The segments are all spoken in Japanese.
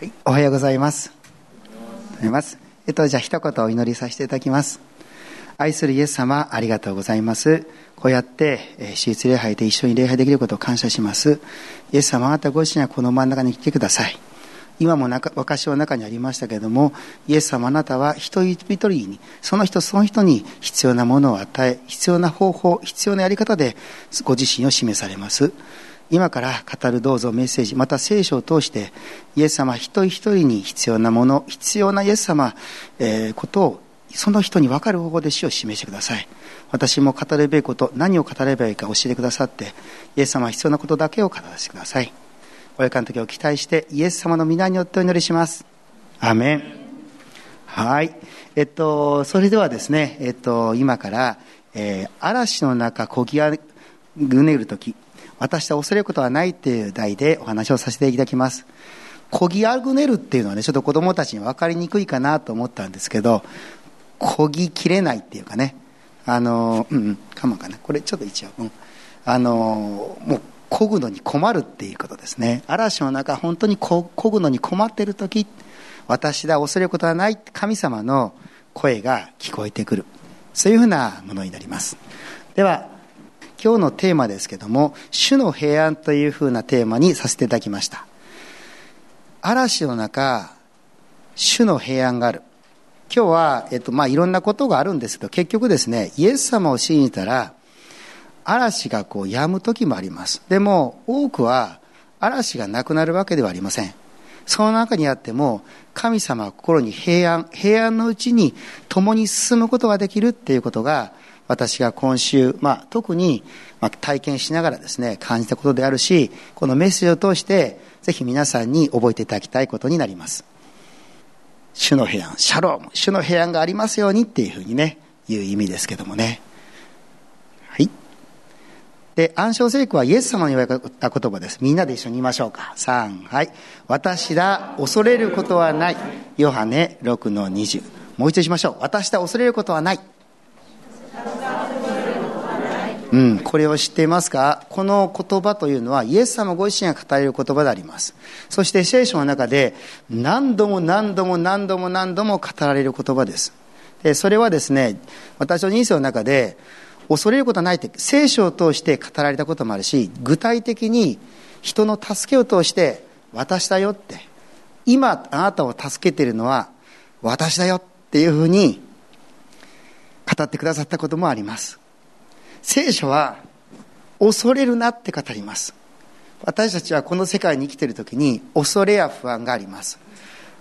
はい、おはようございます。ございます。えっと、じゃあ一言お祈りさせていただきます。愛するイエス様、ありがとうございます。こうやって、えー、私立礼拝で一緒に礼拝できることを感謝します。イエス様、あなたご自身はこの真ん中に来てください。今も中私の中にありましたけれども、イエス様あなたは一人一人に、その人その人に必要なものを与え、必要な方法、必要なやり方でご自身を示されます。今から語るどうぞメッセージ、また聖書を通して、イエス様一人一人に必要なもの、必要なイエス様、えー、ことを、その人に分かる方法で死を示してください。私も語るべきこと、何を語ればいいか教えてくださって、イエス様は必要なことだけを語らせてください。おかの時を期待して、イエス様の皆によってお祈りします。アメン。はい。えっと、それではですね、えっと、今から、えー、嵐の中、こぎあぐねる時、私は恐れることはないっていう題でお話をさせていただきます。こぎあぐねるっていうのはね、ちょっと子供たちに分かりにくいかなと思ったんですけど、こぎきれないっていうかね、あの、うん、うん、かまかな。これちょっと一応、うん。あの、もう、こぐのに困るっていうことですね。嵐の中、本当にこぐのに困っている時、私だ、恐れることはない神様の声が聞こえてくる。そういうふうなものになります。では、今日のテーマですけども、主の平安というふうなテーマにさせていただきました。嵐の中、主の平安がある。今日は、えっと、まあ、いろんなことがあるんですけど、結局ですね、イエス様を信じたら、嵐がこう止む時もあります。でも、多くは嵐がなくなるわけではありません。その中にあっても、神様は心に平安、平安のうちに共に進むことができるっていうことが、私が今週、まあ、特に、まあ、体験しながらですね、感じたことであるし、このメッセージを通して、ぜひ皆さんに覚えていただきたいことになります。主の平安、シャローム、主の平安がありますようにっていうふうにね、いう意味ですけどもね。はい。で、暗唱聖句はイエス様に言われた言葉です。みんなで一緒に言いましょうか。3、はい。私だ、恐れることはない。ヨハネ6の20。もう一度しましょう。私だ、恐れることはない。うん、これを知っていますか？この言葉というのはイエス様ご自身が語れる言葉であります。そして聖書の中で何度も何度も何度も何度も語られる言葉です。で、それはですね、私の人生の中で恐れることはないって聖書を通して語られたこともあるし、具体的に人の助けを通して私だよって、今あなたを助けているのは私だよっていうふうに語ってくださったこともあります。聖書は恐れるなって語ります。私たちはこの世界に生きている時に恐れや不安があります。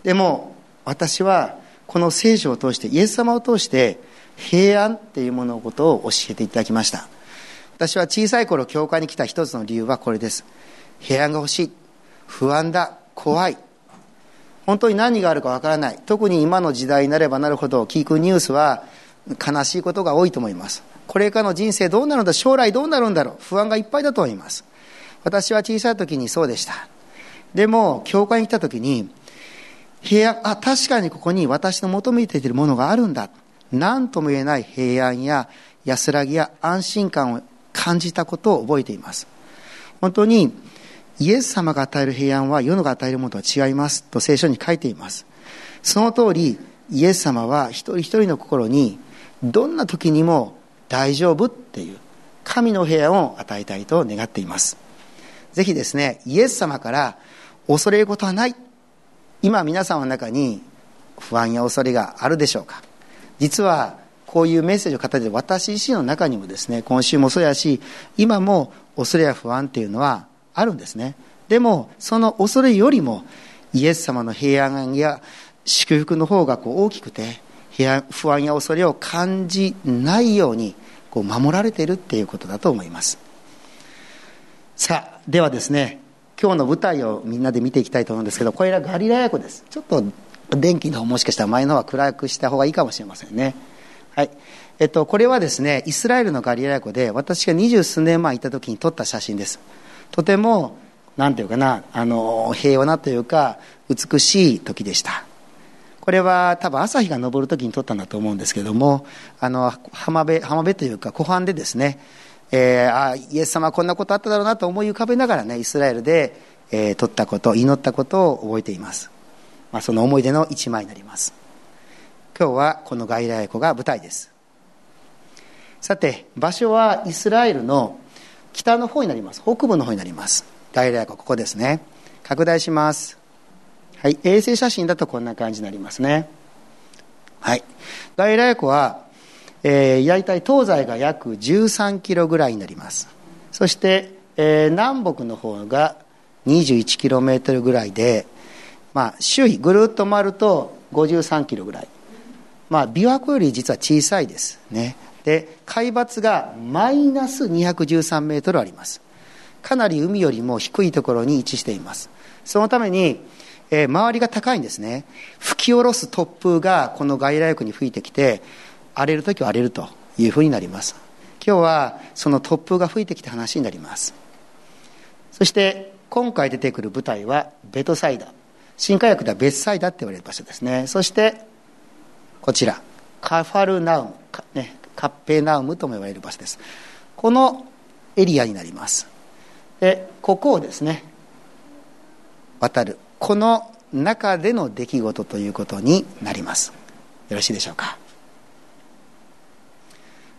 でも私はこの聖書を通してイエス様を通して平安っていうもののことを教えていただきました。私は小さい頃教会に来た一つの理由はこれです。平安が欲しい。不安だ。怖い。本当に何があるかわからない。特に今の時代になればなるほど聞くニュースは悲しいことが多いと思います。これからの人生どうなるんだ将来どうなるんだろう不安がいっぱいだと思います。私は小さい時にそうでした。でも教会に来た時に平安あ確かにここに私の求めているものがあるんだ。何とも言えない平安や安らぎや安心感を感じたことを覚えています。本当にイエス様が与える平安は世のが与えるものとは違いますと聖書に書いています。その通りイエス様は一人一人の心にどんな時にも大丈夫っていう神の平安を与えたいと願っています。ぜひですねイエス様から恐れることはない。今皆さんの中に不安や恐れがあるでしょうか。実はこういうメッセージを語って私自身の中にもですね今週もそうやし今も恐れや不安っていうのはあるんですね。でもその恐れよりもイエス様の平安や祝福の方がこう大きくて不安や恐れを感じないようにこう守られているっていうことだと思います。さあではですね今日の舞台をみんなで見ていきたいと思うんですけどこれはガリラヤ湖です。ちょっと電気の方もしかしたら前の方は暗くした方がいいかもしれませんね。はい。えっと、これはですねイスラエルのガリラヤ湖で私が二十数年前いた時に撮った写真です。とても何ていうかなあの平和なというか美しい時でした。これは多分朝日が昇る時に撮ったんだと思うんですけどもあの浜辺浜辺というか湖畔でですね、えー、あイエス様こんなことあっただろうなと思い浮かべながらねイスラエルで、えー、撮ったこと祈ったことを覚えています。まあ、その思い出の一枚になります。今日はこの外来湖が舞台です。さて場所はイスラエルの北の方になります。北部の方になります。外来湖ここですね。拡大します。はい。衛星写真だとこんな感じになりますね。はい。外来湖は、えー、大体東西が約13キロぐらいになります。そして、えー、南北の方が21キロメートルぐらいで、まあ、周囲ぐるっと回ると53キロぐらい。まあ琵琶湖より実は小さいですね。で海抜がマイナス213メートルあります。かなり海よりも低いところに位置しています。そのために、えー、周りが高いんですね。吹き下ろす突風がこの外来湖に吹いてきて荒れる時は荒れるというふうになります。今日はその突風が吹いてきた話になります。そして今回出てくる舞台はベトサイダ新科学では別サイダって言われる場所ですね。そしてこちら。カファルナウム、ね、カッペナウムとも言われる場所です。このエリアになります。でここをですね渡る。この中での出来事ということになります。よろしいでしょうか。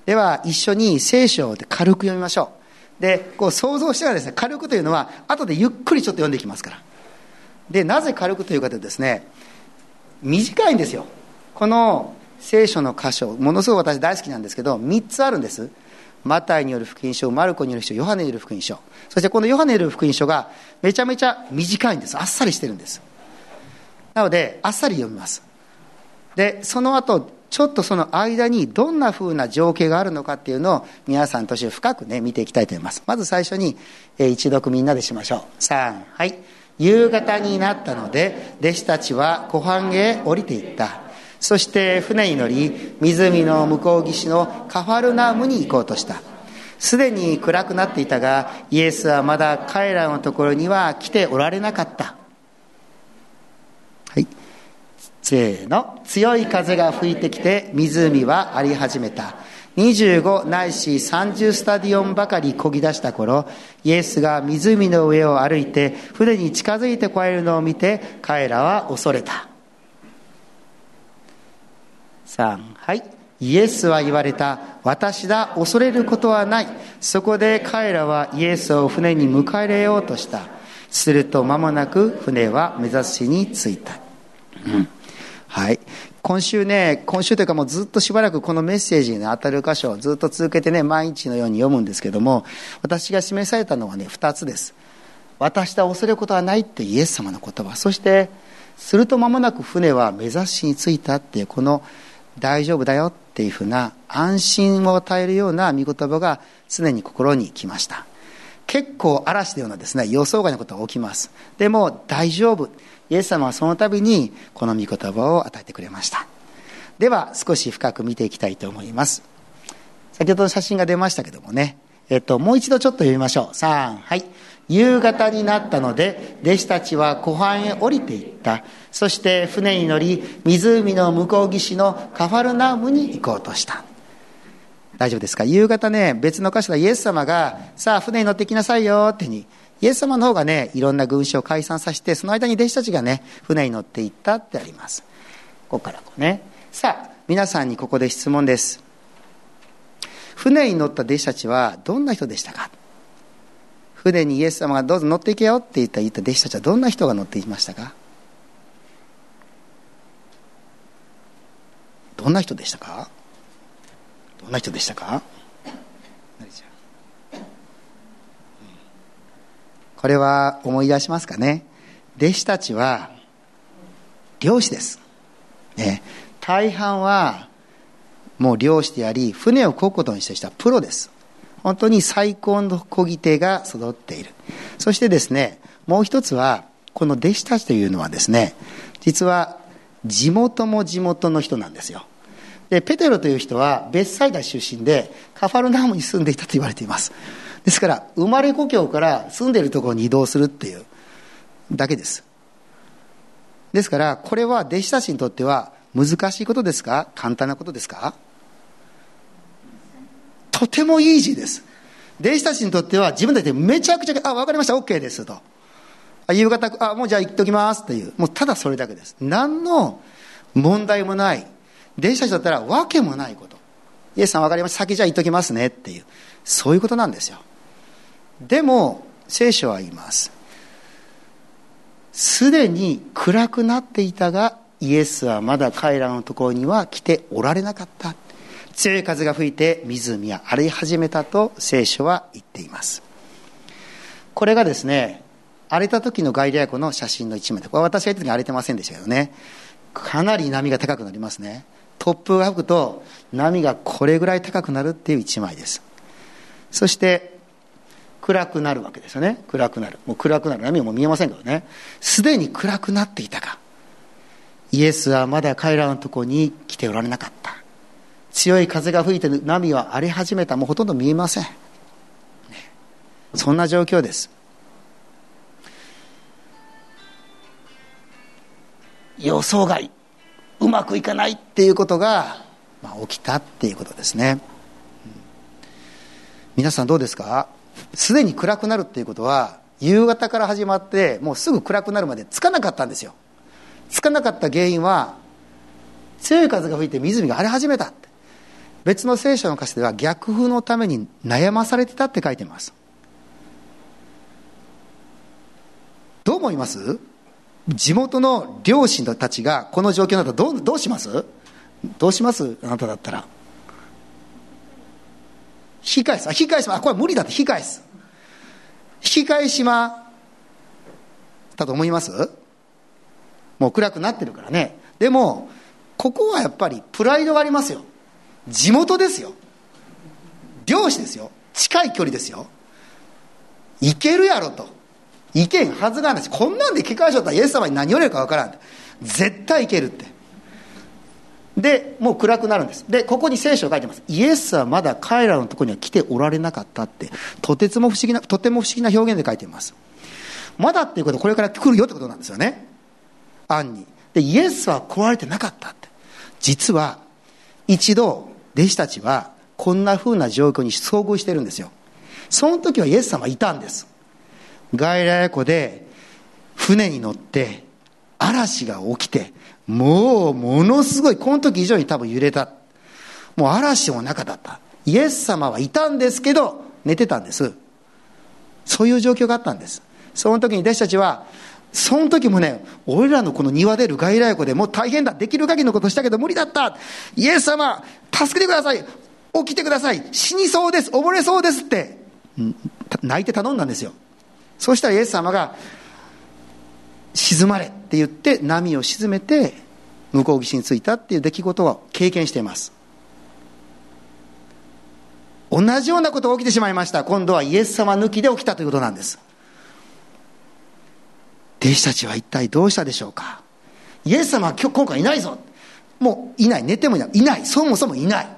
では一緒に聖書で軽く読みましょう。でこう想像してからですね軽くというのは後でゆっくりちょっと読んでいきますから。でなぜ軽くというかというとですね短いんですよ。この聖書の箇所ものすごく私大好きなんですけど3つあるんです。マタイによる福音書マルコによる書ヨハネによる福音書。そしてこのヨハネによる福音書がめちゃめちゃ短いんです。あっさりしてるんです。なのであっさり読みます。でその後ちょっとその間にどんなふうな情景があるのかっていうのを皆さんとして深くね見ていきたいと思います。まず最初に、え一読みんなでしましょう。3はい。夕方になったので弟子たちは湖畔へ降りていった。そして船に乗り湖の向こう岸のカファルナームに行こうとした。すでに暗くなっていたがイエスはまだ彼らのところには来ておられなかった。はい。せーの。強い風が吹いてきて湖は荒り始めた。25ないし30スタディオンばかりこぎ出した頃イエスが湖の上を歩いて船に近づいてこられるのを見て彼らは恐れた。3はい。イエスは言われた私だ恐れることはない。そこで彼らはイエスを船に迎え入れようとした。すると間もなく船は目指しに着いた、うん、はい。今週ね今週というかもうずっとしばらくこのメッセージに当たる箇所をずっと続けてね毎日のように読むんですけども私が示されたのはね2つです。私だ恐れることはないってイエス様の言葉。そしてすると間もなく船は目指しに着いたっていうこの大丈夫だよっていうふうな安心を与えるような御言葉が常に心に来ました。結構嵐のようなですね予想外のことが起きます。でも大丈夫。イエス様はその度にこの御言葉を与えてくれました。では少し深く見ていきたいと思います。先ほどの写真が出ましたけどもね。えっともう一度ちょっと読みましょう。3はい。夕方になったので弟子たちは湖畔へ降りていった。そして船に乗り湖の向こう岸のカファルナウムに行こうとした。大丈夫ですか？夕方ね別の箇所でイエス様がさあ船に乗ってきなさいよ。ってにイエス様の方がねいろんな群衆を解散させてその間に弟子たちがね船に乗って行ったってあります。ここからこうね。さあ皆さんにここで質問です。船に乗った弟子たちはどんな人でしたか？船にイエス様がどうぞ乗っていけよって言った言った弟子たちはどんな人が乗っていましたか？どんな人でしたか？どんな人でしたか？これは思い出しますかね？弟子たちは漁師です、ね、大半はもう漁師であり船を漕ぐことにした人はプロです。本当に最高の漕ぎ手が育っている。そしてですねもう一つはこの弟子たちというのはですね実は地元も地元の人なんですよ。でペテロという人はベッサイダ出身でカファルナームに住んでいたと言われています。ですから生まれ故郷から住んでいるところに移動するっていうだけです。ですからこれは弟子たちにとっては難しいことですか？簡単なことですか？とてもイージーです。弟子たちにとっては自分たちでめちゃくちゃ、あ、わかりました、OK ですと。あ夕方あもうじゃあ行っときますっていう。もうただそれだけです。何の問題もない。弟子たちだったら訳もないこと。イエスさん分かりました。先じゃあ行っときますねっていう。そういうことなんですよ。でも聖書は言います。すでに暗くなっていたがイエスはまだ彼らのところには来ておられなかった。強い風が吹いて湖は荒れ始めたと聖書は言っています。これがですね荒れた時のガイリア湖の写真の一枚でこれ私が言った時に荒れてませんでしたけどね。かなり波が高くなりますね。突風が吹くと波がこれぐらい高くなるっていう一枚です。そして暗くなるわけですよね。暗くなる。もう暗くなる波はもう見えませんけどね。すでに暗くなっていたか。イエスはまだ彼らのとこに来ておられなかった。強い風が吹いて波は荒れ始めた。もうほとんど見えません、そんな状況です。予想外うまくいかないっていうことが、まあ、起きたっていうことですね、うん、皆さんどうですか？すでに暗くなるっていうことは夕方から始まってもうすぐ暗くなるまでつかなかったんですよ。つかなかった原因は強い風が吹いて湖が荒れ始めたって。別の聖書の歌詞では逆風のために悩まされてたって書いてます。どう思います？地元の両親たちがこの状況だとどうどうします？どうします？あなただったら。引き返す。あ引き返しまあこれ無理だって。引き返す。引き返しまだと思います？もう暗くなってるからね。でもここはやっぱりプライドがありますよ。地元ですよ。漁師ですよ。近い距離ですよ。行けるやろと。行けんはずがないしこんなんで結果しちゃったらイエス様に何言われるか分からん絶対行けるって。でもう暗くなるんです。でここに聖書が書いてます。イエスはまだ彼らのところには来ておられなかったって。とてつも不思議なとても不思議な表現で書いています。まだっていうことはこれから来るよってことなんですよね。暗に。でイエスは来られてなかったって。実は一度弟子たちはこんな風な状況に遭遇してるんですよ。その時はイエス様いたんです。外来湖で船に乗って嵐が起きてもうものすごいこの時以上に多分揺れた。もう嵐も中だった。イエス様はいたんですけど寝てたんです。そういう状況があったんです。その時に弟子たちはその時もね、俺らのこの庭でる外来湖でもう大変だ。できる限りのことしたけど無理だった。イエス様、助けてください。起きてください。死にそうです。溺れそうですって、泣いて頼んだんですよ。そうしたらイエス様が、沈まれって言って波を沈めて向こう岸に着いたっていう出来事を経験しています。同じようなことが起きてしまいました。今度はイエス様抜きで起きたということなんです。弟子たちは一体どうしたでしょうかイエス様は今日今回いないぞもういない。寝てもいない。いない。そもそもいない。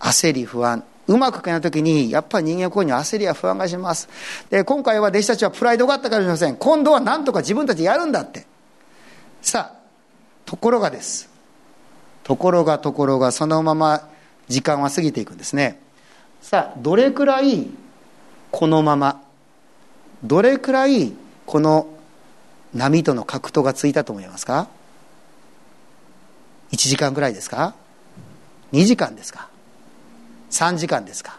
焦り不安。うまくいかない時にやっぱり人間こうに焦りや不安がします。で今回は弟子たちはプライドがあったかもしれません。今度は何とか自分たちやるんだって。さあところがです。ところがところがそのまま時間は過ぎていくんですね。さあどれくらいこのままどれくらいこの波との格闘がついたと思いますか？1時間ぐらいですか？2時間ですか？3時間ですか？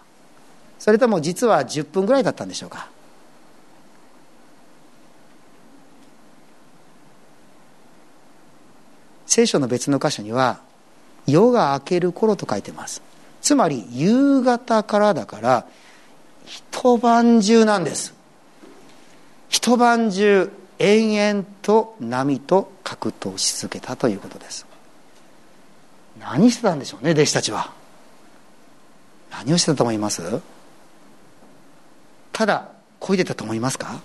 それとも実は10分ぐらいだったんでしょうか？聖書の別の箇所には夜が明ける頃と書いてます。つまり夕方からだから一晩中なんです。一晩中延々と波と格闘し続けたということです。何してたんでしょうね弟子たちは。何をしてたと思います？ただ漕いでたと思いますか？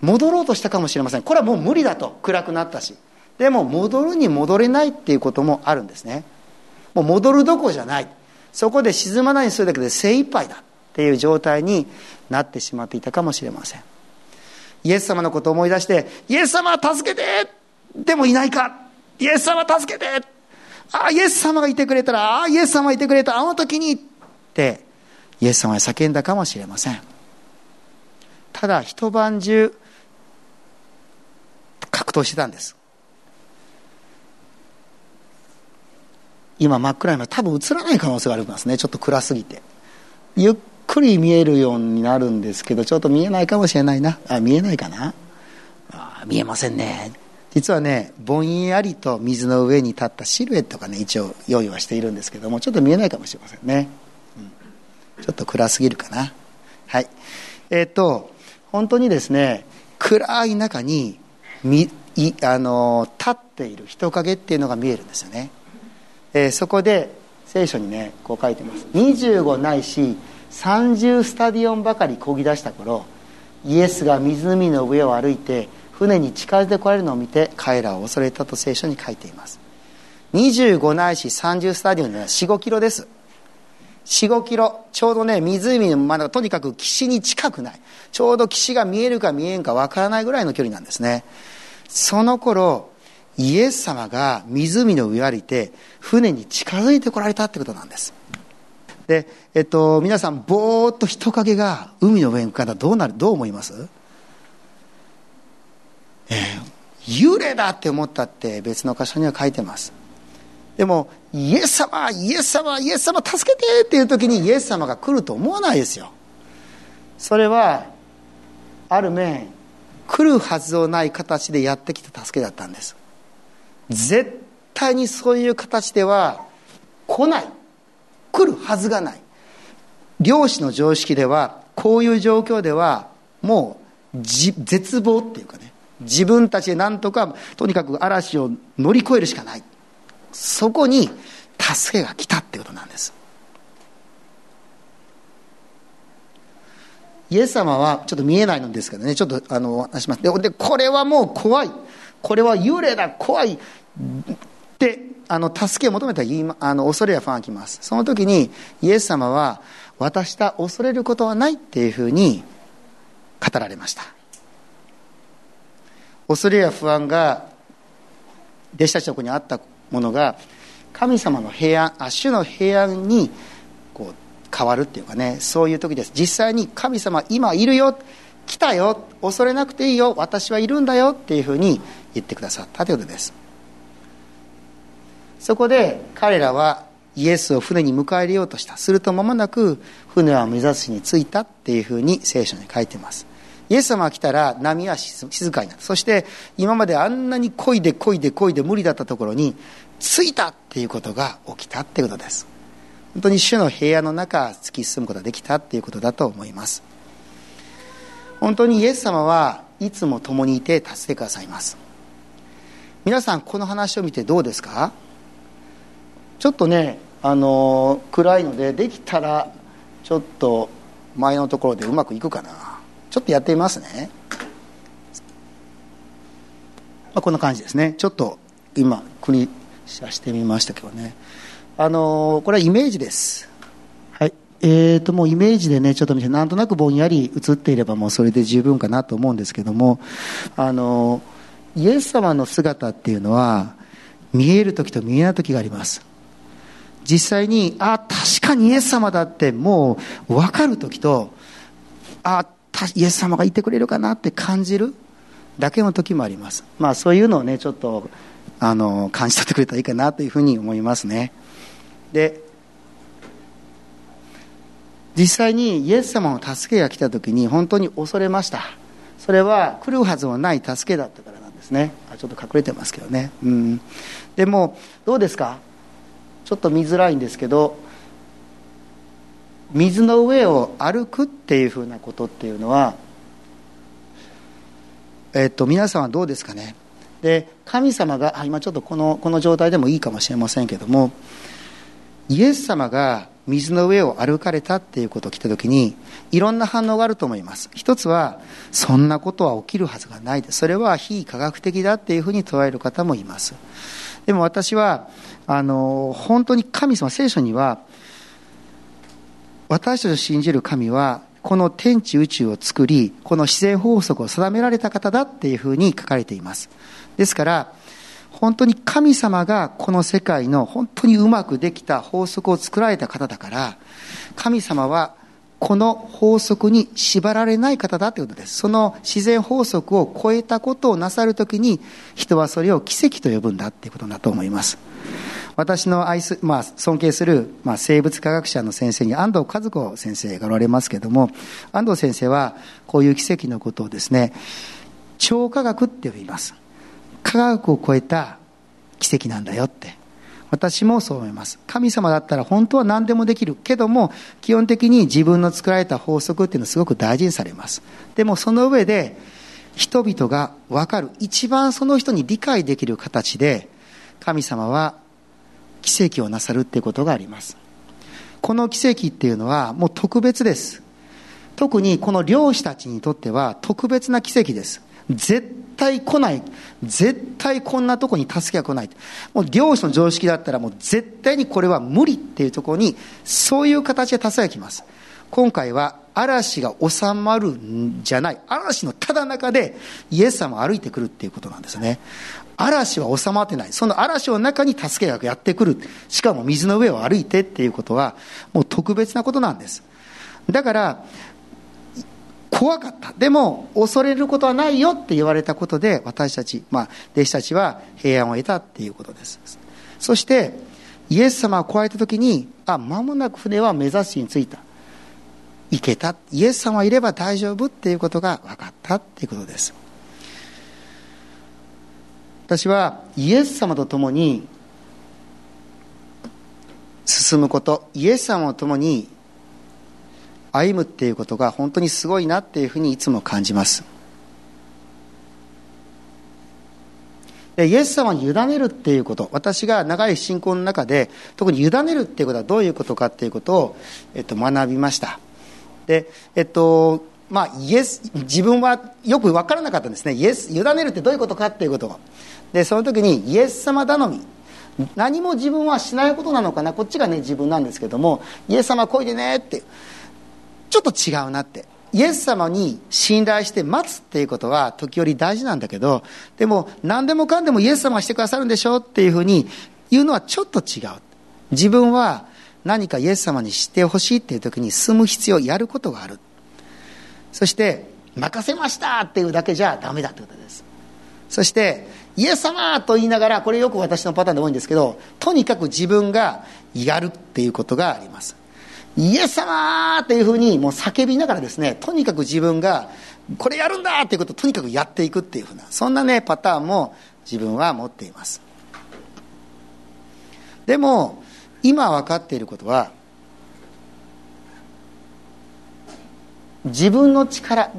戻ろうとしたかもしれません。これはもう無理だと。暗くなったし。でも戻るに戻れないっていうこともあるんですね。もう戻るどころじゃない。そこで沈まないにするだけで精一杯だっていう状態になってしまっていたかもしれません。イエス様のことを思い出してイエス様助けて！でもいないか。イエス様助けて。ああイエス様がいてくれたら。ああイエス様がいてくれた。あの時にってイエス様は叫んだかもしれません。ただ一晩中格闘してたんです。今真っ暗いの多分映らない可能性がありますね。ちょっと暗すぎて。ゆっくり見えるようになるんですけどちょっと見えないかもしれないな。あ見えないかな。あ見えませんね。実はねぼんやりと水の上に立ったシルエットがね一応用意はしているんですけどもちょっと見えないかもしれませんね、うん、ちょっと暗すぎるかな。はい。えっ、ー、と本当にですね暗い中にみいあの立っている人影っていうのが見えるんですよね。えー、そこで聖書にねこう書いてます。25ないし30スタディオンばかりこぎ出した頃イエスが湖の上を歩いて船に近づいてこられるのを見て彼らを恐れたと聖書に書いています。25ないし30スタディオンでは45キロです。45キロちょうどね湖の真ん中とにかく岸に近くない。ちょうど岸が見えるか見えんかわからないぐらいの距離なんですね。その頃イエス様が湖の上歩いて船に近づいてこられたってことなんです。で、えっと、皆さんぼーっと人影が海の上に浮かんだらどうなるどう思います？えー、幽霊だって思ったって別の箇所には書いてます。でもイエス様イエス様イエス様助けてっていう時にイエス様が来ると思わないですよ。それはある面来るはずのない形でやってきた助けだったんです。絶対にそういう形では来ない。来るはずがない。漁師の常識ではこういう状況ではもう絶望っていうかね。自分たちで何とかとにかく嵐を乗り越えるしかない。そこに助けが来たってことなんです。イエス様はちょっと見えないんですけどね。ちょっとあの話します。でこれはもう怖い。これは幽霊だ怖い。であの助けを求めたあの恐れやファンが来ます。その時にイエス様は私た恐れることはないっていうふうに語られました。恐れや不安が弟子たちの子にあったものが神様の平安あ主の平安にこう変わるっていうかねそういう時です。実際に神様今いるよ来たよ恐れなくていいよ私はいるんだよっていうふうに言ってくださったということです。そこで彼らはイエスを船に迎え入れようとした。すると間もなく船は目指すに着いたっていうふうに聖書に書いてます。イエス様が来たら波は静かになる。そして今まであんなに漕いで漕いで漕いで無理だったところに着いたっていうことが起きたっていうことです。本当に主の平野の中突き進むことができたっていうことだと思います。本当にイエス様はいつも共にいて助けてくださいます。皆さんこの話を見てどうですか？ちょっとねあの暗いのでできたらちょっと前のところでうまくいくかな。ちょっとやってみますね、まあ、こんな感じですね。ちょっと今クリシしてみましたけどね。あのこれはイメージです。はい。えーともうイメージでねちょっと見てなんとなくぼんやり映っていればもうそれで十分かなと思うんですけどもあのイエス様の姿っていうのは見える時と見えない時があります。実際に、あ、確かにイエス様だってもう分かる時と、あ、イエス様がいてくれるかなって感じるだけの時もあります。まあそういうのをね、ちょっと、あの、感じ取ってくれたらいいかなというふうに思いますね。で、実際にイエス様の助けが来た時に本当に恐れました。それは来るはずのない助けだったからなんですね。あちょっと隠れてますけどね。うん。でも、どうですか？ちょっと見づらいんですけど水の上を歩くっていうふうなことっていうのは、えっと、皆さんはどうですかね？で神様が今ちょっとこのこの状態でもいいかもしれませんけどもイエス様が水の上を歩かれたっていうことを聞いた時にいろんな反応があると思います。一つはそんなことは起きるはずがないそれは非科学的だっていうふうに捉える方もいます。でも私はあの本当に神様聖書には私たちを信じる神はこの天地宇宙を作りこの自然法則を定められた方だっていうふうに書かれていますですから本当に神様がこの世界の本当にうまくできた法則を作られた方だから神様はこの法則に縛られない方だということです。その自然法則を超えたことをなさるときに、人はそれを奇跡と呼ぶんだということだと思います。私の愛す、まあ、尊敬する、まあ、生物科学者の先生に安藤和子先生がおられますけれども、安藤先生はこういう奇跡のことをですね、超科学って呼びます。科学を超えた奇跡なんだよって。私もそう思います。神様だったら本当は何でもできるけども、基本的に自分の作られた法則っていうのはすごく大事にされます。でもその上で、人々が分かる、一番その人に理解できる形で、神様は奇跡をなさるっていうことがあります。この奇跡っていうのはもう特別です。特にこの漁師たちにとっては特別な奇跡です。絶対来ない。絶対こんなとこに助けが来ない。もう漁師の常識だったらもう絶対にこれは無理っていうところに、そういう形で助けが来ます。今回は嵐が収まるんじゃない。嵐のただ中でイエス様歩いてくるっていうことなんですね。嵐は収まってない。その嵐の中に助けがやってくる。しかも水の上を歩いてっていうことは、もう特別なことなんです。だから、怖かった。でも、恐れることはないよって言われたことで、私たち、まあ、弟子たちは平安を得たっていうことです。そして、イエス様を加えた時に、あ、間もなく船は目指しに着いた。行けた。イエス様いれば大丈夫っていうことが分かったっていうことです。私はイエス様と共に進むこと、イエス様と共に歩むっていうことが本当にすごいなっていうふうにいつも感じます。でイエス様に委ねるっていうこと私が長い信仰の中で特に委ねるっていうことはどういうことかっていうことを、えっと、学びました。でえっとまあイエス自分はよく分からなかったんですね。イエス委ねるってどういうことかっていうことを。でその時にイエス様頼み。何も自分はしないことなのかな。こっちがね自分なんですけどもイエス様来いでねって。ちょっと違うなって。イエス様に信頼して待つっていうことは時折大事なんだけどでも何でもかんでもイエス様がしてくださるんでしょっていうふうに言うのはちょっと違う。自分は何かイエス様に知ってほしいっていう時に進む必要やることがある。そして任せましたっていうだけじゃダメだってことです。そしてイエス様と言いながらこれよく私のパターンで多いんですけどとにかく自分がやるっていうことがあります。イエス様っていうふうにもう叫びながらですねとにかく自分がこれやるんだっていうことをとにかくやっていくっていうふうなそんなねパターンも自分は持っています。でも今分かっていることは自分の力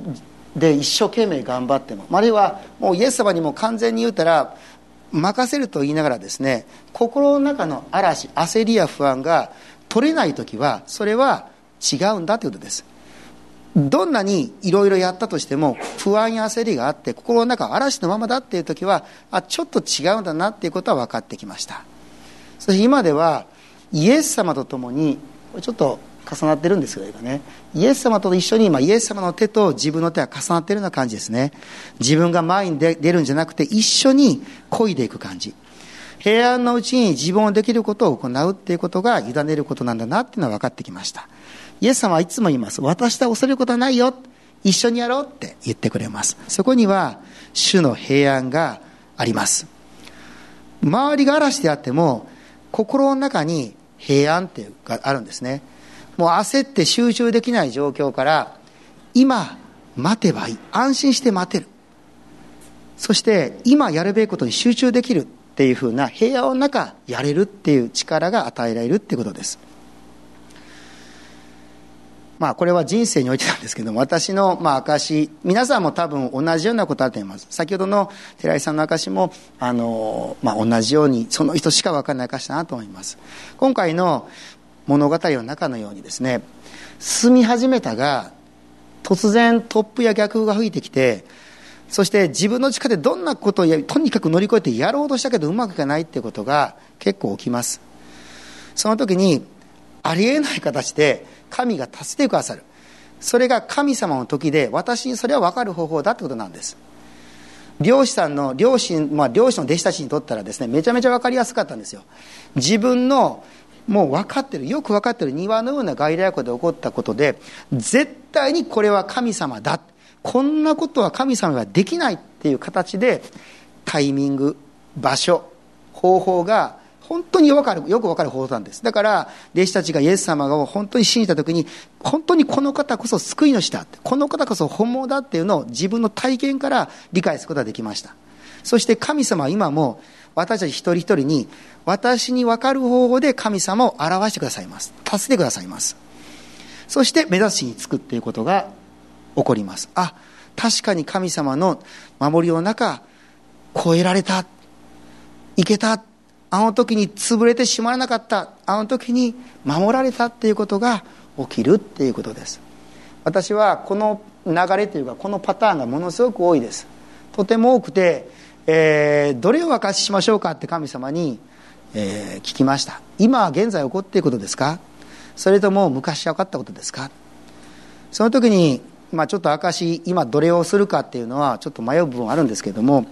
で一生懸命頑張ってもあるいはもうイエス様にも完全に言うたら任せると言いながらですね心の中の嵐焦りや不安が取れない時はそれは違うんだということです。どんなにいろいろやったとしても不安や焦りがあって心の中嵐のままだっていう時はあちょっと違うんだなっていうことは分かってきました。そして今ではイエス様と共にちょっと重なってるんですけどね。イエス様と一緒に今イエス様の手と自分の手は重なってるような感じですね。自分が前に出るんじゃなくて一緒に漕いでいく感じ。平安のうちに自分をできることを行うっていうことが委ねることなんだなっていうのは分かってきました。イエス様はいつも言います。私と恐れることはないよ一緒にやろうって言ってくれます。そこには主の平安があります。周りが嵐であっても心の中に平安っていうがあるんですね。もう焦って集中できない状況から今待てばいい。安心して待てる。そして今やるべきことに集中できるっていうふうな平和の中やれるっていう力が与えられるってことです。まあこれは人生においてなんですけども私のまあ証皆さんも多分同じようなことあると思います。先ほどの寺井さんの証もあの、まあ、同じようにその人しか分からない証だなと思います。今回の物語の中のようにですね住み始めたが突然突風や逆風が吹いてきてそして自分の力でどんなことをやとにかく乗り越えてやろうとしたけどうまくいかないってことが結構起きます。その時にありえない形で神が助けてくださる。それが神様の時で私にそれは分かる方法だってことなんです。漁師さんの漁師,、まあ、漁師の弟子たちにとったらですねめちゃめちゃ分かりやすかったんですよ。自分のもう分かってる。よく分かってる。庭のような外来湖で起こったことで絶対にこれは神様だ。こんなことは神様ができないっていう形でタイミング場所方法が本当によくわかる。よくわかる方法なんです。だから弟子たちがイエス様を本当に信じた時に本当にこの方こそ救い主だこの方こそ本物だっていうのを自分の体験から理解することができました。そして神様は今も私たち一人一人に私に分かる方法で神様を表してくださいます。助けてくださいます。そして目指しにつくっていうことが起こります。あ確かに神様の守りの中超えられた。いけた。あの時に潰れてしまわなかった。あの時に守られたっていうことが起きるっていうことです。私はこの流れというかこのパターンがものすごく多いです。とても多くて、えー、どれを明かししましょうかって神様に、えー、聞きました。今現在起こっていることですか？それとも昔分かったことですか？その時に、まあ、ちょっと証今どれをするかっていうのはちょっと迷う部分あるんですけども、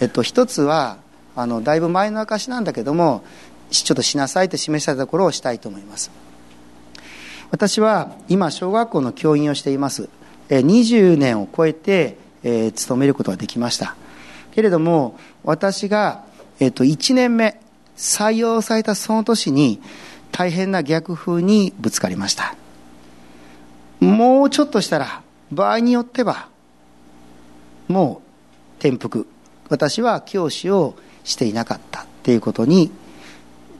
えっと、一つはあのだいぶ前の証なんだけどもちょっとしなさいと示したところをしたいと思います。私は今小学校の教員をしています。20年を超えて、えー、勤めることができました。けれども私が、えー、と1年目採用されたその年に大変な逆風にぶつかりました。もうちょっとしたら場合によってはもう転覆。私は教師をしていなかった。っていうことに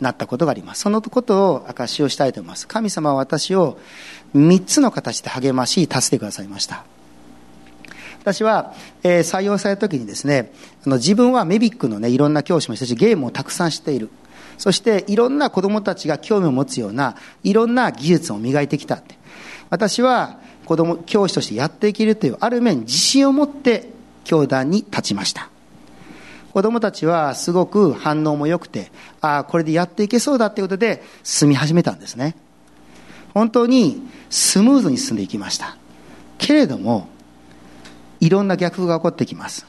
なったことがあります。そのことを証しをしたいと思います。神様は私を3つの形で励まし助けてくださいました。私は、えー、採用された時にですねあの自分はメビックのねいろんな教師もしたしゲームをたくさん知っているそしていろんな子供たちが興味を持つようないろんな技術を磨いてきたって私は子供教師としてやっていけるというある面自信を持って教団に立ちました子供たちはすごく反応も良くて、ああ、これでやっていけそうだっていうことで進み始めたんですね。本当にスムーズに進んでいきました。けれども、いろんな逆風が起こってきます。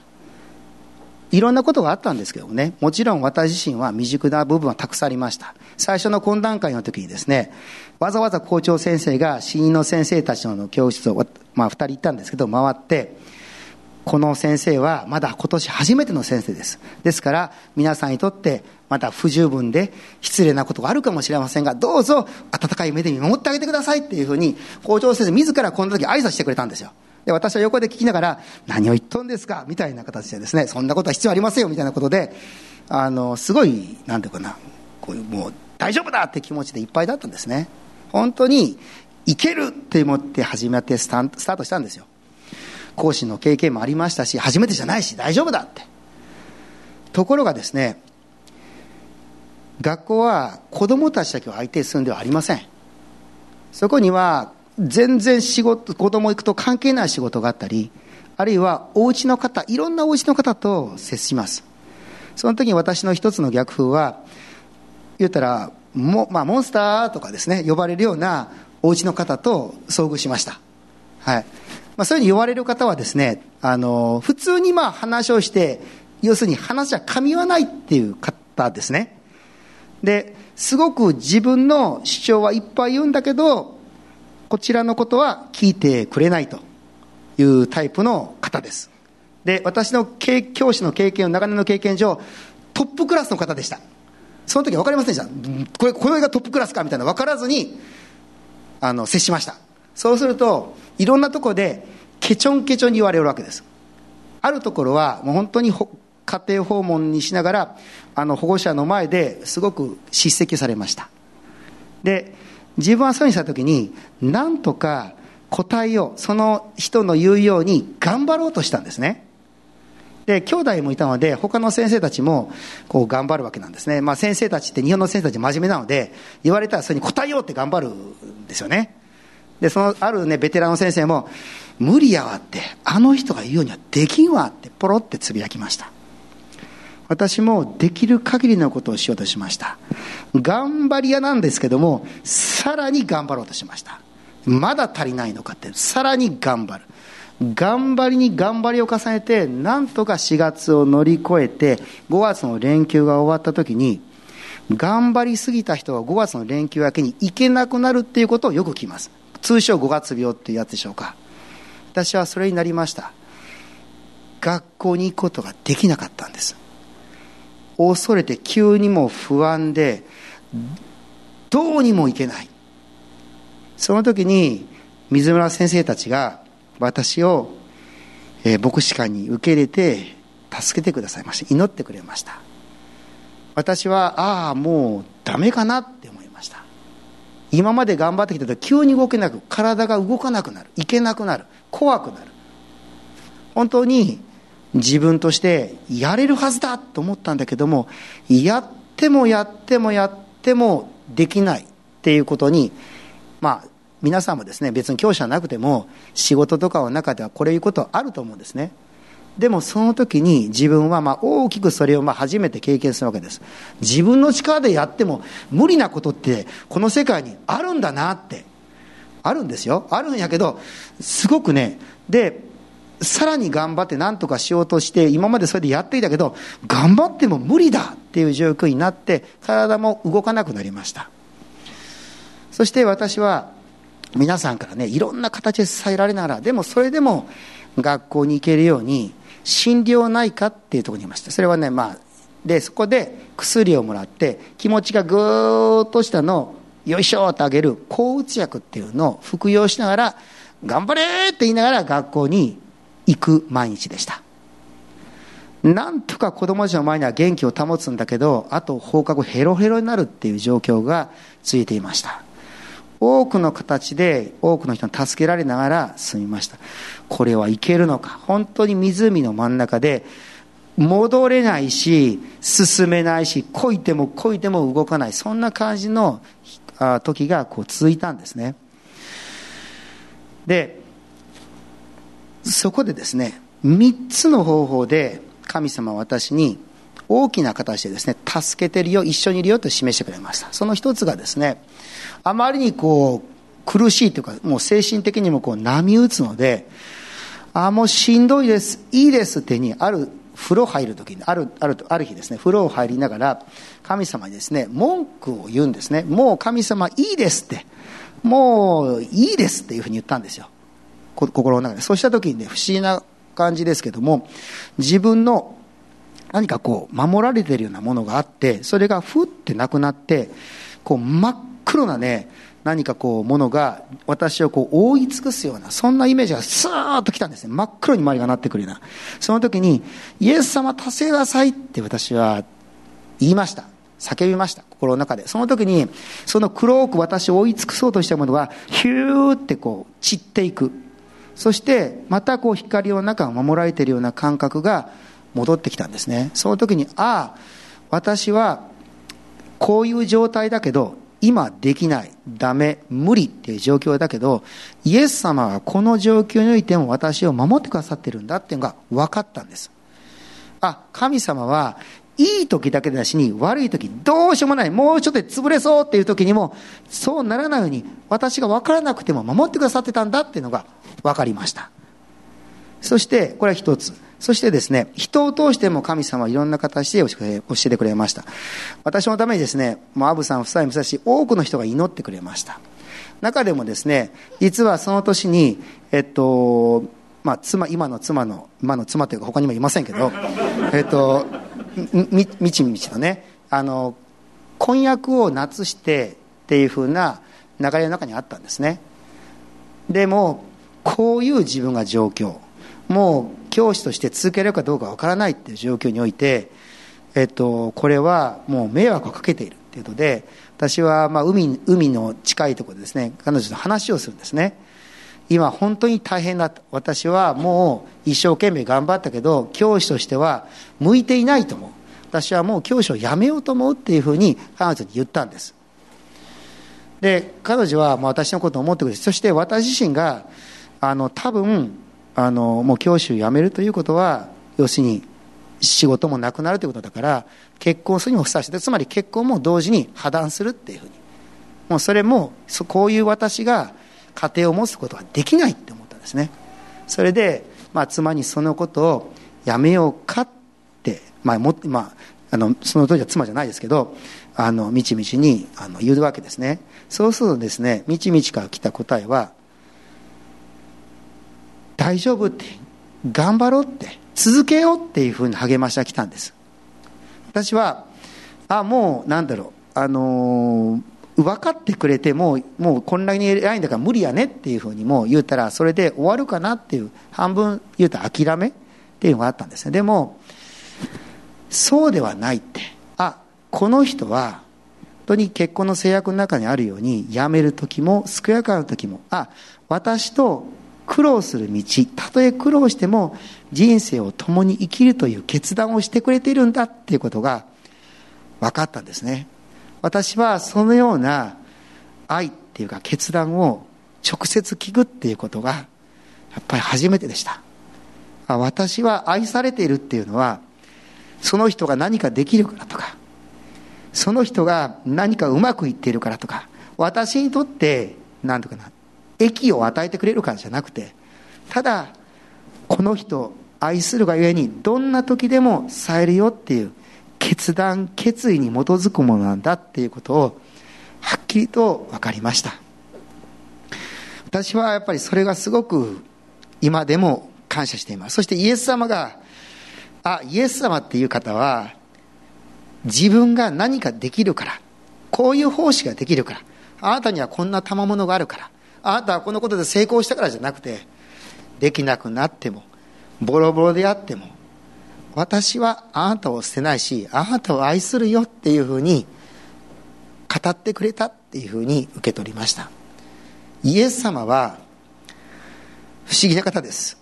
いろんなことがあったんですけどもね、もちろん私自身は未熟な部分はたくさんありました。最初の懇談会の時にですね、わざわざ校長先生が死人の先生たちの教室を、まあ二人行ったんですけど、回って、この先生はまだ今年初めての先生です。ですから皆さんにとってまだ不十分で失礼なことがあるかもしれませんが、どうぞ温かい目で見守ってあげてくださいっていうふうに校長先生自らこの時挨拶してくれたんですよ。で、私は横で聞きながら、何を言っとんですか？みたいな形でですね、そんなことは必要ありませんよみたいなことで、あの、すごい、なんていうかな、こういうもう大丈夫だって気持ちでいっぱいだったんですね。本当に、いけるって思って始めてスタートしたんですよ。講師の経験もありましたし初めてじゃないし大丈夫だってところがですね学校は子供たちだけを相手にするんではありませんそこには全然仕事子供行くと関係ない仕事があったりあるいはお家の方いろんなお家の方と接します。その時に私の一つの逆風は言ったらも、まあ、モンスターとかですね呼ばれるようなお家の方と遭遇しました。はい。まあ、そういうふうに言われる方はですね、あの、普通にまあ話をして、要するに話は噛み合わないっていう方ですね。で、すごく自分の主張はいっぱい言うんだけど、こちらのことは聞いてくれないというタイプの方です。で、私の教師の経験を長年の経験上、トップクラスの方でした。その時分かりませんでした。これ、これがトップクラスかみたいな分からずに、あの、接しました。そうすると、いろんなとこでケチョンケチョンに言われるわけですあるところはもう本当に家庭訪問にしながらあの保護者の前ですごく叱責されましたで自分はそうにした時になんとか答えをその人の言うように頑張ろうとしたんですね。で兄弟もいたので他の先生たちもこう頑張るわけなんですね、まあ、先生たちって日本の先生たち真面目なので言われたらそれに答えようって頑張るんですよね。で、そのあるね、ベテランの先生も、無理やわって、あの人が言うようにはできんわって、ポロってつぶやきました。私もできる限りのことをしようとしました。頑張り屋なんですけども、さらに頑張ろうとしました。まだ足りないのかって、さらに頑張る。頑張りに頑張りを重ねて、なんとか4月を乗り越えて、5月の連休が終わった時に、頑張りすぎた人が5月の連休明けに行けなくなるっていうことをよく聞きます通称5月病っていうやつでしょうか私はそれになりました学校に行くことができなかったんです恐れて急にも不安でどうにも行けない。その時に水村先生たちが私を、牧師館に受け入れて助けてくださいました。祈ってくれました。私はああもうダメかなって思いました。今まで頑張ってきたと急に動けなく体が動かなくなる。いけなくなる。怖くなる。本当に自分としてやれるはずだと思ったんだけどもやってもやってもやってもできないっていうことにまあ皆さんもですね別に教師はなくても仕事とかの中ではこれいうことあると思うんですね。でもその時に自分はまあ大きくそれをまあ初めて経験するわけです。自分の力でやっても無理なことってこの世界にあるんだなってあるんですよ。あるんやけどすごくね。でさらに頑張って何とかしようとして今までそれでやっていたけど頑張っても無理だっていう状況になって体も動かなくなりました。そして私は皆さんからねいろんな形で支えられながらでもそれでも学校に行けるように診療ないかっていうところにいました。それはねまあでそこで薬をもらって気持ちがぐーっとしたのをよいしょと上げる抗うつ薬っていうのを服用しながら頑張れって言いながら学校に行く毎日でした。なんとか子供たちの前には元気を保つんだけどあと放課後ヘロヘロになるっていう状況がついていました。多くの形で多くの人に助けられながら進みました。これはいけるのか？本当に湖の真ん中で戻れないし進めないしこいてもこいても動かない。そんな感じの時がこう続いたんですね。でそこでですね3つの方法で神様は私に大きな形でですね助けてるよ一緒にいるよと示してくれました。その一つがですねあまりにこう苦しいというかもう精神的にもこう波打つのであもうしんどいですいいですってにある風呂入る時にあるあるある日ですね風呂を入りながら神様にですね文句を言うんですね。もう神様いいですって。もういいですっていうふうに言ったんですよ。心の中で。そうした時にね不思議な感じですけども自分の何かこう守られてるようなものがあってそれがふってなくなってこう真っ黒なね何かこうものが私をこう覆い尽くすようなそんなイメージがスーッときたんですね。真っ黒に周りがなってくるような。その時にイエス様助けなさいって私は言いました。叫びました。心の中で。その時にその黒く私を追い尽くそうとしたものがヒューってこう散っていく。そしてまたこう光の中が守られているような感覚が戻ってきたんですねその時にああ私はこういう状態だけど今できない、ダメ、無理っていう状況だけど、イエス様はこの状況においても私を守ってくださってるんだっていうのが分かったんです。あ、神様はいい時だけなしに悪い時、どうしようもない、もうちょっと潰れそうっていう時にも、そうならないように私が分からなくても守ってくださってたんだっていうのが分かりました。そして、これは一つ。そしてですね、人を通しても神様はいろんな形で教えてくれました。私のためにですね、もうアブさん夫妻もそうし、多くの人が祈ってくれました。中でもですね、実はその年に、えっと、まあ、妻、今の妻の、今の妻というか他にもいませんけど、えっと、み、みちみちとね、あの、婚約を夏してっていうふうな流れの中にあったんですね。でも、こういう自分が状況。もう教師として続けられるかどうかわからないっていう状況において、えっと、これはもう迷惑をかけているっていうことで私はまあ海海の近いところでですね彼女と話をするんですね今本当に大変だ。私はもう一生懸命頑張ったけど教師としては向いていないと思う。私はもう教師を辞めようと思うっていうふうに彼女に言ったんです。で彼女はまあ私のことを思ってくれてそして私自身があの多分あのもう教師を辞めるということは要するに仕事もなくなるということだから結婚するにもふさわしい。つまり結婚も同時に破談するっていうふうに。もうそれもこういう私が家庭を持つことはできないって思ったんですね。それで、まあ、妻にそのことをやめようかって、まあもまあ、あのその当時は妻じゃないですけどあのみちみちにあの言うわけですね。そうするとですねみちみちから来た答えは「大丈夫」って頑張ろうって続けようっていうふうに励ましが来たんです。私はあもうなんだろうあのー分かってくれてもうもうこんなに偉いんだから無理やねっていうふうにもう言うたらそれで終わるかなっていう半分言うたら諦めっていうのがあったんですね。でもそうではないって。あこの人は本当に結婚の制約の中にあるように辞める時も健やかな時もあ私と苦労する道たとえ苦労しても人生を共に生きるという決断をしてくれているんだっていうことが分かったんですね。私はそのような愛っていうか決断を直接聞くっていうことがやっぱり初めてでした。私は愛されているっていうのはその人が何かできるからとかその人が何かうまくいっているからとか私にとって何とかな益を与えてくれるからじゃなくてただこの人愛するがゆえにどんな時でも支えるよっていう決断決意に基づくものなんだっていうことをはっきりと分かりました。私はやっぱりそれがすごく今でも感謝しています。そしてイエス様があイエス様っていう方は自分が何かできるからこういう奉仕ができるからあなたにはこんな賜物があるからあなたはこのことで成功したからじゃなくてできなくなってもボロボロであっても私はあなたを捨てないしあなたを愛するよっていうふうに語ってくれたっていうふうに受け取りました。イエス様は不思議な方です。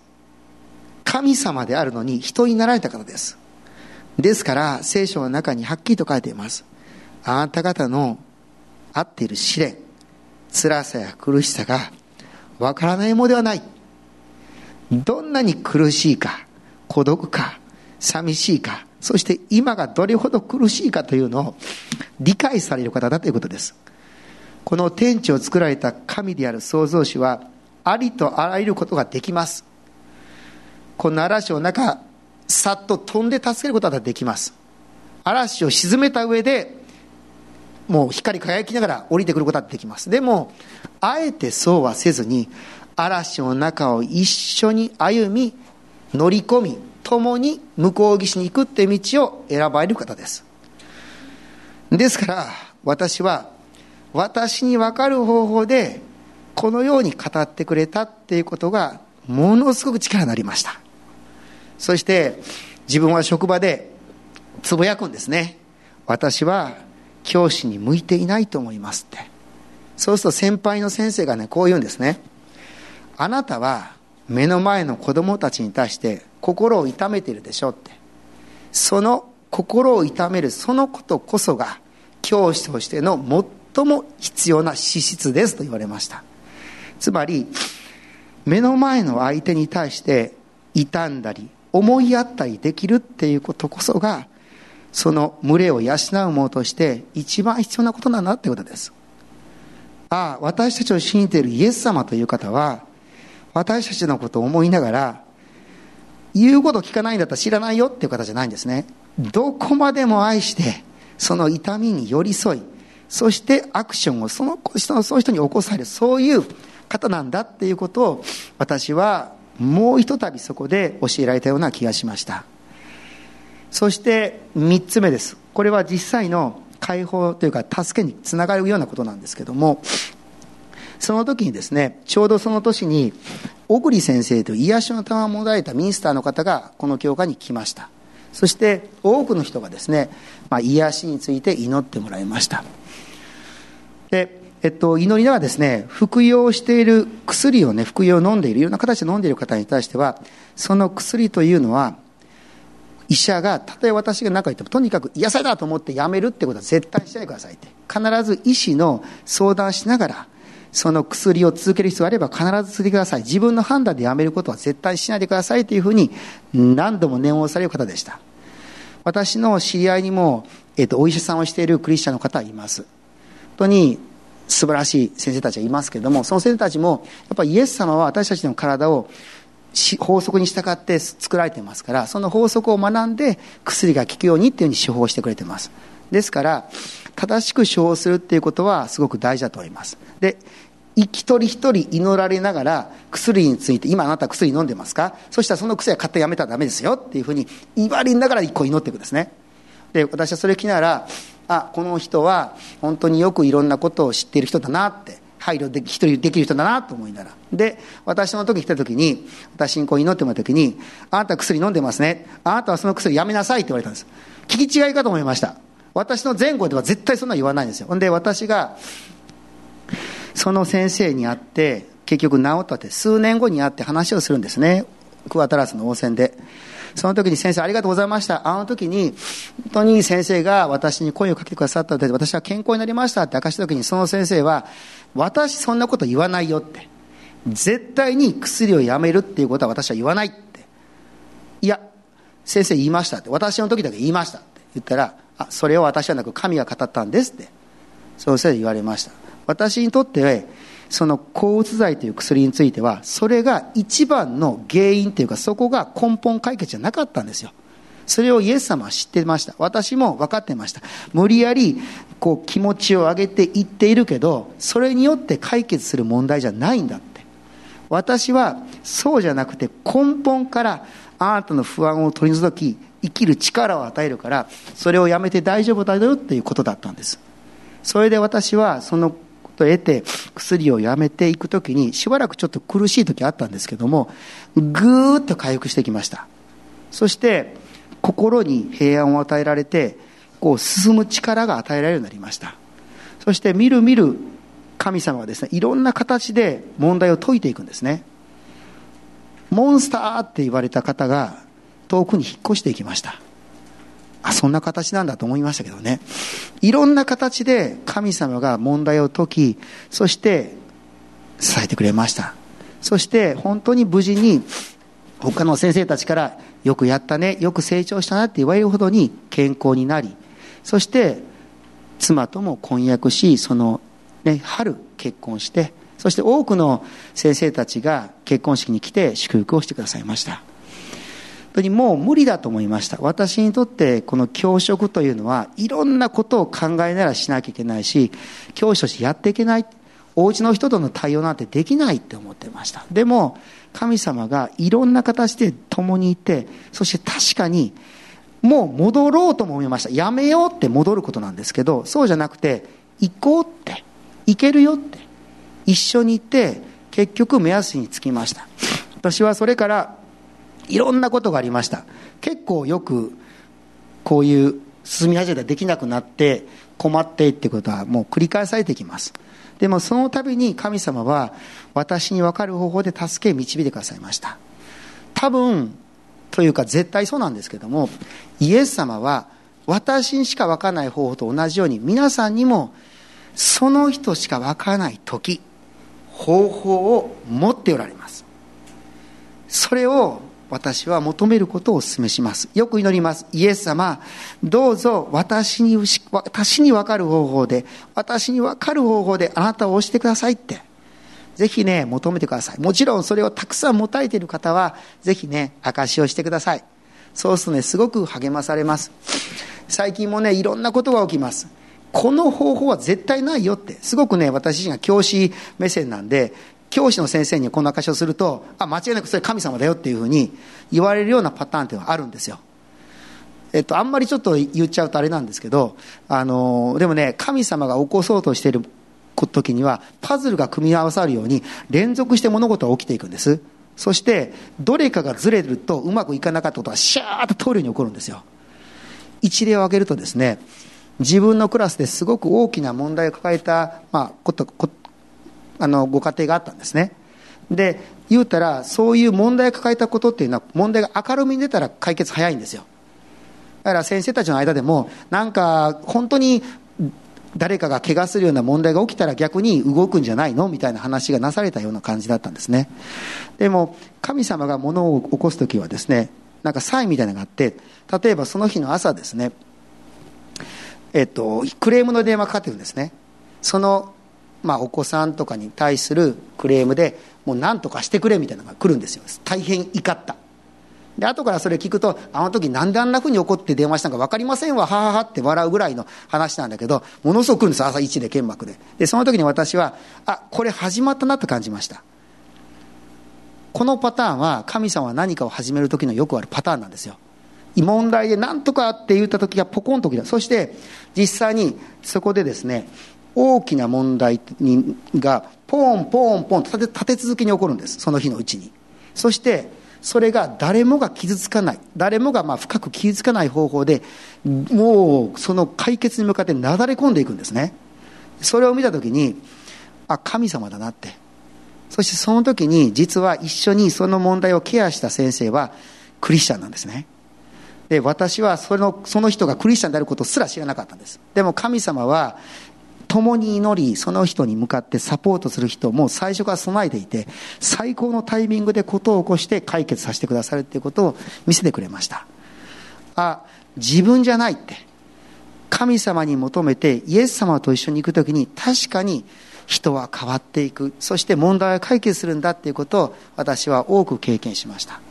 神様であるのに人になられた方です。ですから聖書の中にはっきりと書いています。あなた方の合っている試練辛さや苦しさがわからないものではない。どんなに苦しいか孤独か寂しいかそして今がどれほど苦しいかというのを理解される方だということです。この天地を作られた神である創造主はありとあらゆることができます。この嵐の中さっと飛んで助けることができます。嵐を沈めた上でもう光り輝きながら降りてくることができます。でもあえてそうはせずに嵐の中を一緒に歩み乗り込み共に向こう岸に行くって道を選ばれる方です。ですから私は私に分かる方法でこのように語ってくれたっていうことがものすごく力になりました。そして自分は職場でつぶやくんですね。私は教師に向いていないと思いますって。そうすると先輩の先生がねこう言うんですね。あなたは目の前の子供たちに対して心を痛めているでしょって。その心を痛めるそのことこそが教師としての最も必要な資質ですと言われました。つまり目の前の相手に対して傷んだり思いやったりできるっていうことこそがその群れを養う者として一番必要なことなんだってことです。ああ私たちを信じているイエス様という方は私たちのことを思いながら言うこと聞かないんだったら知らないよっていう方じゃないんですね。どこまでも愛してその痛みに寄り添いそしてアクションをその人のその人に起こされるそういう方なんだっていうことを私はもうひとたびそこで教えられたような気がしました。そして3つ目です。これは実際の解放というか助けにつながるようなことなんですけどもその時にですねちょうどその年に小栗先生と癒しの玉を持たれたミニスターの方がこの教会に来ました。そして多くの人がですね、まあ、癒しについて祈ってもらいました。で、えっと、祈りながらですね服用している薬をね服用を飲んでいるいろんな形で飲んでいる方に対してはその薬というのは医者がたとえ私が何か言ってもとにかく癒されたと思ってやめるってことは絶対しないでくださいって。必ず医師の相談しながらその薬を続ける必要があれば必ず続けてください。自分の判断でやめることは絶対しないでくださいというふうに何度も念を押される方でした。私の知り合いにも、えーと、お医者さんをしているクリスチャンの方はいます。本当に素晴らしい先生たちはいますけれどもその先生たちもやっぱりイエス様は私たちの体を法則に従って作られてますからその法則を学んで薬が効くようにっていうふうに処方してくれてます。ですから正しく処方するっていうことはすごく大事だと思います。で一人一人祈られながら薬について今あなた薬飲んでますか？そしたらその薬は勝手にやめたらダメですよっていうふうに言われながら一個祈っていくんですね。で私はそれ聞きながらあこの人は本当によくいろんなことを知っている人だなって配慮で一人できる人だなと思いながら。で私の時来た時に私にこう祈ってもらった時にあなた薬飲んでますね。あなたはその薬やめなさいって言われたんです。聞き違いかと思いました。私の前後では絶対そんな言わないんですよ。ほんで私がその先生に会って結局治ったって数年後に会って話をするんですね。桑田ラスの温泉で。その時に先生ありがとうございました。あの時に本当に先生が私に声をかけてくださったので私は健康になりましたって明かした時にその先生は私そんなこと言わないよって。絶対に薬をやめるっていうことは私は言わないって。いや先生言いましたって。私の時だけ言いましたって言ったらあそれを私はなく神が語ったんですって。そう先生言われました。私にとってその抗うつ剤という薬についてはそれが一番の原因というかそこが根本解決じゃなかったんですよ。それをイエス様は知ってました。私も分かってました。無理やりこう気持ちを上げていっているけどそれによって解決する問題じゃないんだって。私はそうじゃなくて根本からあなたの不安を取り除き生きる力を与えるからそれをやめて大丈夫だよっていうことだったんです。それで私はそのことを得て薬をやめていく時にしばらくちょっと苦しい時あったんですけどもぐーっと回復してきました。そして心に平安を与えられてこう進む力が与えられるようになりました。そしてみるみる神様はですねいろんな形で問題を解いていくんですね。モンスターって言われた方が遠くに引っ越していきました。あそんな形なんだと思いましたけどね。いろんな形で神様が問題を解きそして支えてくれました。そして本当に無事に他の先生たちからよくやったねよく成長したなって言われるほどに健康になりそして妻とも婚約しその、ね、春結婚してそして多くの先生たちが結婚式に来て祝福をしてくださいました。当にもう無理だと思いました。私にとってこの教職というのはいろんなことを考えならしなきゃいけないし教師としてやっていけないお家の人との対応なんてできないって思ってました。でも神様がいろんな形で共にいてそして確かにもう戻ろうとも思いました。やめようって戻ることなんですけどそうじゃなくて行こうって行けるよって一緒に行って結局目安につきました。私はそれからいろんなことがありました。結構よくこういう進み始めたらできなくなって困ってってことはもう繰り返されてきます。でもその度に神様は私に分かる方法で助け導いてくださいました。多分というか絶対そうなんですけどもイエス様は私にしか分からない方法と同じように皆さんにもその人しか分からない時方法を持っておられます。それを私は求めることをお勧めします。よく祈ります。イエス様、どうぞ私に、私に分かる方法で、私に分かる方法であなたを押してくださいって。ぜひね、求めてください。もちろんそれをたくさん持たれている方は、ぜひね、証をしてください。そうするとね、すごく励まされます。最近もね、いろんなことが起きます。この方法は絶対ないよって。すごくね、私自身が教師目線なんで、教師の先生にこんな証しをすると、あ、間違いなくそれ神様だよっていうふうに言われるようなパターンっていうのはあるんですよ。えっと、あんまりちょっと言っちゃうとあれなんですけど、あの、でもね、神様が起こそうとしている時には、パズルが組み合わさるように、連続して物事が起きていくんです。そして、どれかがずれるとうまくいかなかったことがシャーッと通るように起こるんですよ。一例を挙げるとですね、自分のクラスですごく大きな問題を抱えた、まあ、こと、あのご家庭があったんですね。で言うたらそういう問題を抱えたことっていうのは問題が明るみに出たら解決早いんですよ。だから先生たちの間でもなんか本当に誰かが怪我するような問題が起きたら逆に動くんじゃないの？みたいな話がなされたような感じだったんですね。でも神様が物を起こす時はですねなんかサインみたいなのがあって例えばその日の朝ですねえっとクレームの電話かかってるんですね。そのまあ、お子さんとかに対するクレームでもう何とかしてくれみたいなのが来るんですよ。大変怒った。で後からそれ聞くとあの時なんであんなふうに怒って電話したのか分かりませんわ。はははって笑うぐらいの話なんだけどものすごく来るんです朝一で剣幕で。でその時に私はあこれ始まったなと感じました。このパターンは神様は何かを始める時のよくあるパターンなんですよ。問題で何とかって言った時がポコンときた。そして実際にそこでですね大きな問題にがポンポンポンと立て続けに起こるんです。その日のうちに。そしてそれが誰もが傷つかない。誰もがまあ深く傷つかない方法でもうその解決に向かってなだれ込んでいくんですね。それを見た時にあ神様だなって。そしてその時に実は一緒にその問題をケアした先生はクリスチャンなんですね。で私はそのその人がクリスチャンであることすら知らなかったんです。でも神様は共に祈りその人に向かってサポートする人も最初から備えていて最高のタイミングで事を起こして解決させてくださるっていうことを見せてくれました。あ自分じゃないって神様に求めてイエス様と一緒に行く時に確かに人は変わっていく。そして問題は解決するんだっていうことを私は多く経験しました。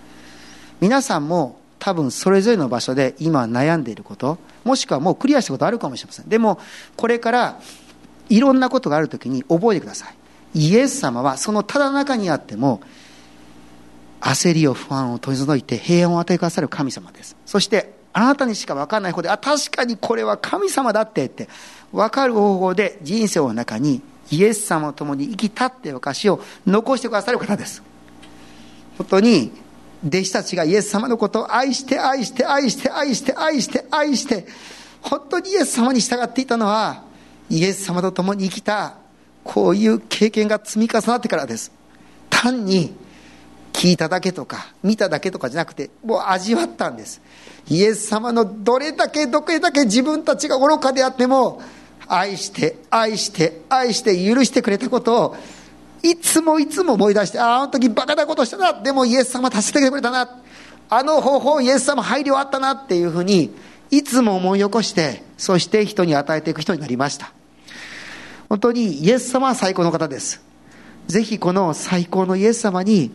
皆さんも多分それぞれの場所で今悩んでいることもしくはもうクリアしたことあるかもしれません。でもこれからいろんなことがあるときに覚えてください。イエス様はそのただ中にあっても焦りを不安を取り除いて平安を与えてくださる神様です。そしてあなたにしか分からない方であ確かにこれは神様だってって分かる方法で人生の中にイエス様と共に生きたっていう証を残してくださる方です。本当に弟子たちがイエス様のことを愛して愛して愛して愛して愛して愛して本当にイエス様に従っていたのはイエス様と共に生きたこういう経験が積み重なってからです単に聞いただけとか見ただけとかじゃなくてもう味わったんですイエス様のどれだけどれだけ自分たちが愚かであっても愛して愛して愛して許してくれたことをいつもいつも思い出して、ああ、あの時バカなことしたな。でもイエス様助けてくれたな。あの方法、イエス様配慮あったなっていうふうに、いつも思い起こして、そして人に与えていく人になりました。本当にイエス様は最高の方です。ぜひこの最高のイエス様に、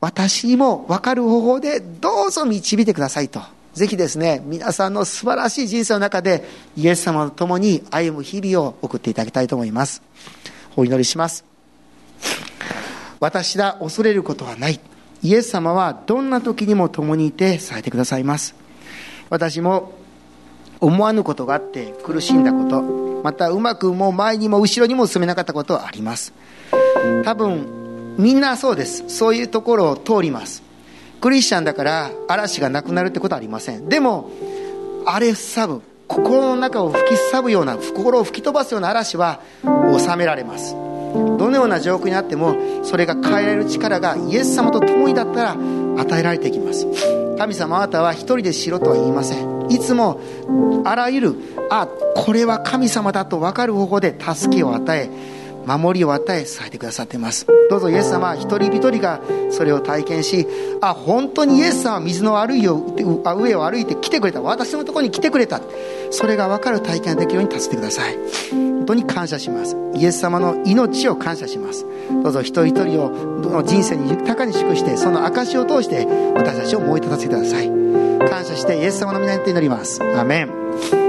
私にも分かる方法でどうぞ導いてくださいと。ぜひですね、皆さんの素晴らしい人生の中で、イエス様と共に歩む日々を送っていただきたいと思います。お祈りします。私だ恐れることはないイエス様はどんな時にも共にいて伝えてくださいます私も思わぬことがあって苦しんだことまたうまくもう前にも後ろにも進めなかったことはあります。多分みんなそうです。そういうところを通ります。クリスチャンだから嵐がなくなるってことはありません。でもあれさぶ心の中を吹きすさぶような心を吹き飛ばすような嵐は収められます。どのような状況にあってもそれが変えられる力がイエス様と共にだったら与えられていきます。神様あなたは一人でしろとは言いません。いつもあらゆるあこれは神様だと分かる方法で助けを与え守りを与え伝えてくださっています。どうぞイエス様一人一人がそれを体験しあ本当にイエス様は水の悪いを上を歩いて来てくれた。私のところに来てくれた。それが分かる体験ができるように助けてください。本当に感謝します。イエス様の命を感謝します。どうぞ一人一人を人生に豊かに祝してその証を通して私たちを思い立たせてください。感謝してイエス様の皆にて祈ります。アメン。